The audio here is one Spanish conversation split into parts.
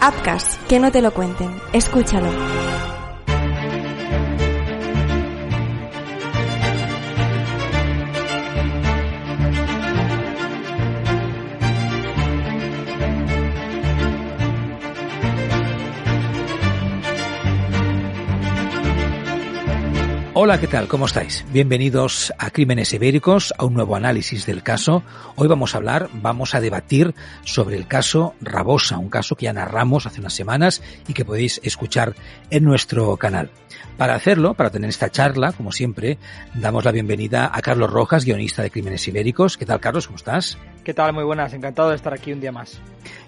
Apcas, que no te lo cuenten. Escúchalo. Hola, ¿qué tal? ¿Cómo estáis? Bienvenidos a Crímenes Ibéricos, a un nuevo análisis del caso. Hoy vamos a hablar, vamos a debatir sobre el caso Rabosa, un caso que ya narramos hace unas semanas y que podéis escuchar en nuestro canal. Para hacerlo, para tener esta charla, como siempre, damos la bienvenida a Carlos Rojas, guionista de Crímenes Ibéricos. ¿Qué tal, Carlos? ¿Cómo estás? ¿Qué tal? Muy buenas. Encantado de estar aquí un día más.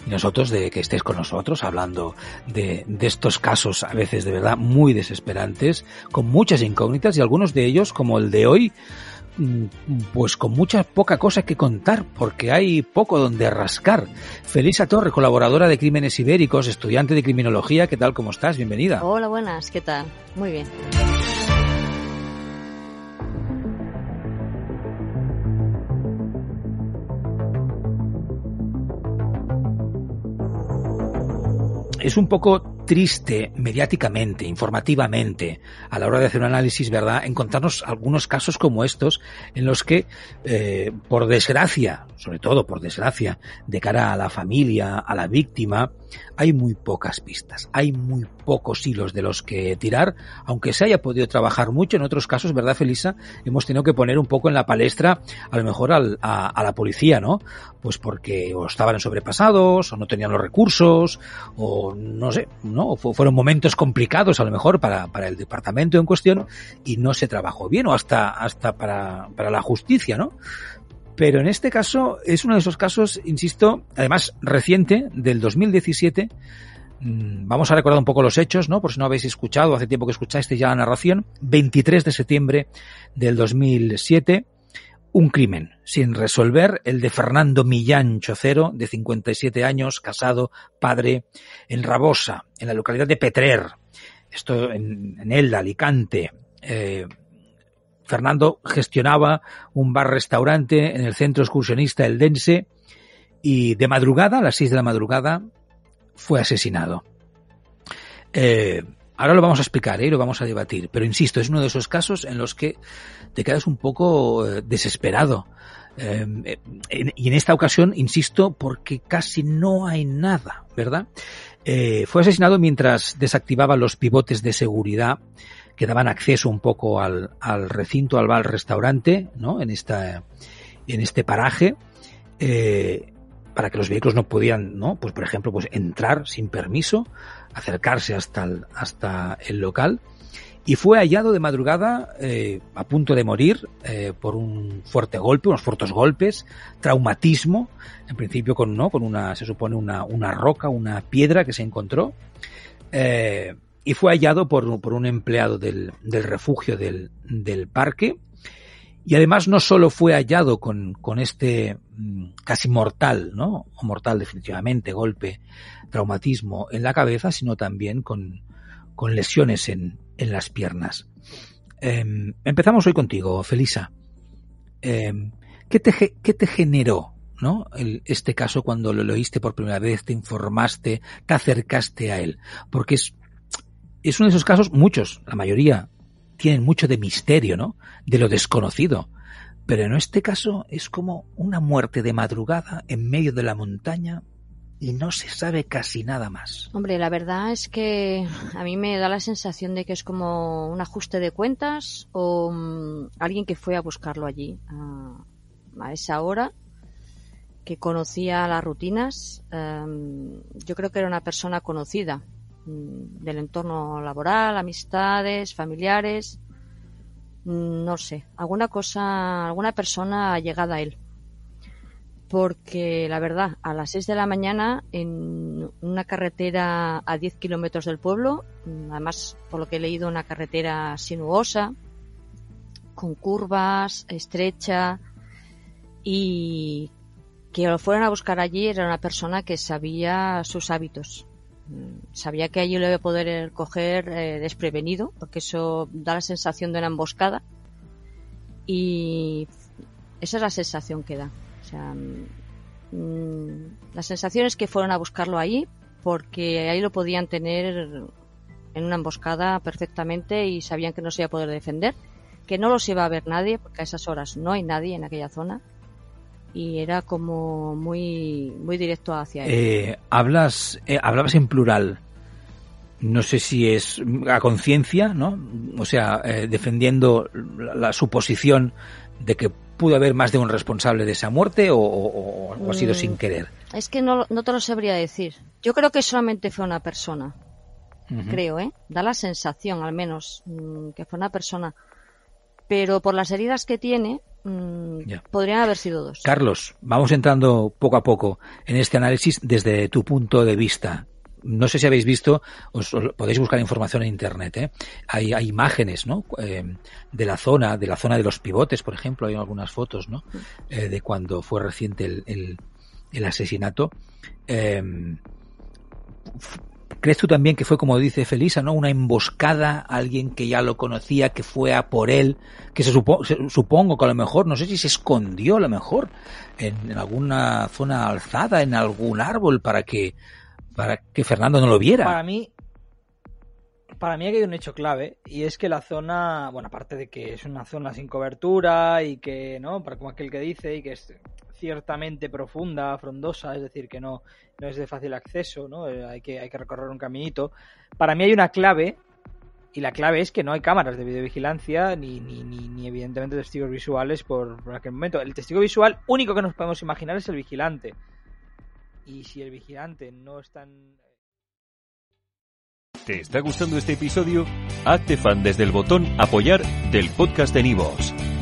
Y nosotros de que estés con nosotros hablando de, de estos casos a veces de verdad muy desesperantes, con muchas incógnitas y algunos de ellos, como el de hoy, mm, pues con mucha poca cosa que contar, porque hay poco donde rascar. Felisa Torre, colaboradora de Crímenes Ibéricos, estudiante de Criminología, ¿qué tal? ¿Cómo estás? Bienvenida. Hola, buenas, ¿qué tal? Muy bien. Es un poco triste mediáticamente, informativamente, a la hora de hacer un análisis, ¿verdad?, encontrarnos algunos casos como estos en los que, eh, por desgracia, sobre todo por desgracia, de cara a la familia, a la víctima, hay muy pocas pistas, hay muy pocos hilos de los que tirar, aunque se haya podido trabajar mucho, en otros casos, ¿verdad, Felisa? Hemos tenido que poner un poco en la palestra, a lo mejor al, a, a, la policía, ¿no? Pues porque o estaban sobrepasados, o no tenían los recursos, o no sé, ¿no? Fueron momentos complicados a lo mejor para, para el departamento en cuestión y no se trabajó bien, o hasta, hasta para, para la justicia, ¿no? Pero en este caso es uno de esos casos, insisto, además reciente, del 2017. Mm, vamos a recordar un poco los hechos, ¿no? Por si no habéis escuchado, hace tiempo que escuchaste ya la narración. 23 de septiembre del 2007 un crimen sin resolver, el de Fernando Millán Chocero, de 57 años, casado, padre, en Rabosa, en la localidad de Petrer, esto en, en Elda, Alicante. Eh, Fernando gestionaba un bar-restaurante en el centro excursionista El Dense y de madrugada, a las 6 de la madrugada, fue asesinado. Eh, Ahora lo vamos a explicar, ¿eh? lo vamos a debatir, pero insisto, es uno de esos casos en los que te quedas un poco eh, desesperado. Eh, y en esta ocasión, insisto, porque casi no hay nada, ¿verdad? Fue asesinado mientras desactivaba los pivotes de seguridad que daban acceso un poco al, recinto, al bar restaurante, ¿no? En esta, en este paraje. Para que los vehículos no podían, ¿no? Pues por ejemplo, pues entrar sin permiso, acercarse hasta el, hasta el local. Y fue hallado de madrugada eh, a punto de morir eh, por un fuerte golpe, unos fuertes golpes, traumatismo, en principio con no, con una, se supone una, una roca, una piedra que se encontró, eh, y fue hallado por, por un empleado del, del refugio del, del parque, y además no solo fue hallado con, con este mm, casi mortal, ¿no? O mortal definitivamente, golpe, traumatismo en la cabeza, sino también con, con lesiones en, en las piernas. Eh, empezamos hoy contigo, Felisa. Eh, ¿qué, te, ¿Qué te generó ¿no? El, este caso cuando lo leíste por primera vez, te informaste, te acercaste a él? Porque es, es uno de esos casos, muchos, la mayoría, tienen mucho de misterio, ¿no? De lo desconocido. Pero en este caso es como una muerte de madrugada en medio de la montaña y no se sabe casi nada más. Hombre, la verdad es que a mí me da la sensación de que es como un ajuste de cuentas o um, alguien que fue a buscarlo allí a, a esa hora, que conocía las rutinas. Um, yo creo que era una persona conocida del entorno laboral, amistades, familiares, no sé, alguna cosa, alguna persona llegada a él. Porque la verdad, a las 6 de la mañana, en una carretera a 10 kilómetros del pueblo, además, por lo que he leído, una carretera sinuosa, con curvas, estrecha, y que lo fueran a buscar allí era una persona que sabía sus hábitos, sabía que allí lo iba a poder coger eh, desprevenido, porque eso da la sensación de una emboscada. Y esa es la sensación que da. O sea, mmm, la sensación es que fueron a buscarlo ahí porque ahí lo podían tener en una emboscada perfectamente y sabían que no se iba a poder defender, que no los iba a ver nadie, porque a esas horas no hay nadie en aquella zona y era como muy muy directo hacia él. Eh, hablas eh, hablabas en plural. No sé si es a conciencia, ¿no? O sea, eh, defendiendo la, la, suposición de que pudo haber más de un responsable de esa muerte o, o, o ha sido mm, sin querer. Es que no, no te lo sabría decir. Yo creo que solamente fue una persona. Uh -huh. Creo, ¿eh? Da la sensación, al menos, mmm, que fue una persona. Pero por las heridas que tiene, mmm, podrían haber sido dos. Carlos, vamos entrando poco a poco en este análisis desde tu punto de vista no sé si habéis visto, os, os, podéis buscar información en internet, ¿eh? hay, hay imágenes, ¿no? Eh, de la zona, de la zona de los pivotes, por ejemplo, hay algunas fotos, ¿no? Eh, de cuando fue reciente el, el, el asesinato. ¿Crees tú también que fue, como dice Felisa, ¿no? una emboscada, alguien que ya lo conocía, que fue a por él, que se, supo, supongo que a lo mejor, no sé si se escondió a lo mejor en, en alguna zona alzada, en algún árbol, para que para que Fernando no lo viera. Para mí, para mí hay un hecho clave y es que la zona, bueno, aparte de que es una zona sin cobertura y que, ¿no? Para como aquel que dice y que es ciertamente profunda, frondosa, es decir, que no, no es de fácil acceso, ¿no? Eh, hay que, hay que recorrer un caminito. Para mí hay una clave y la clave es que no hay cámaras de videovigilancia ni, ni, ni, ni evidentemente testigos visuales por, por aquel momento. El testigo visual único que nos podemos imaginar es el vigilante y si el vigilante no es tan... ¿Te está gustando este episodio? Hazte fan desde el botón apoyar del podcast de Nivos.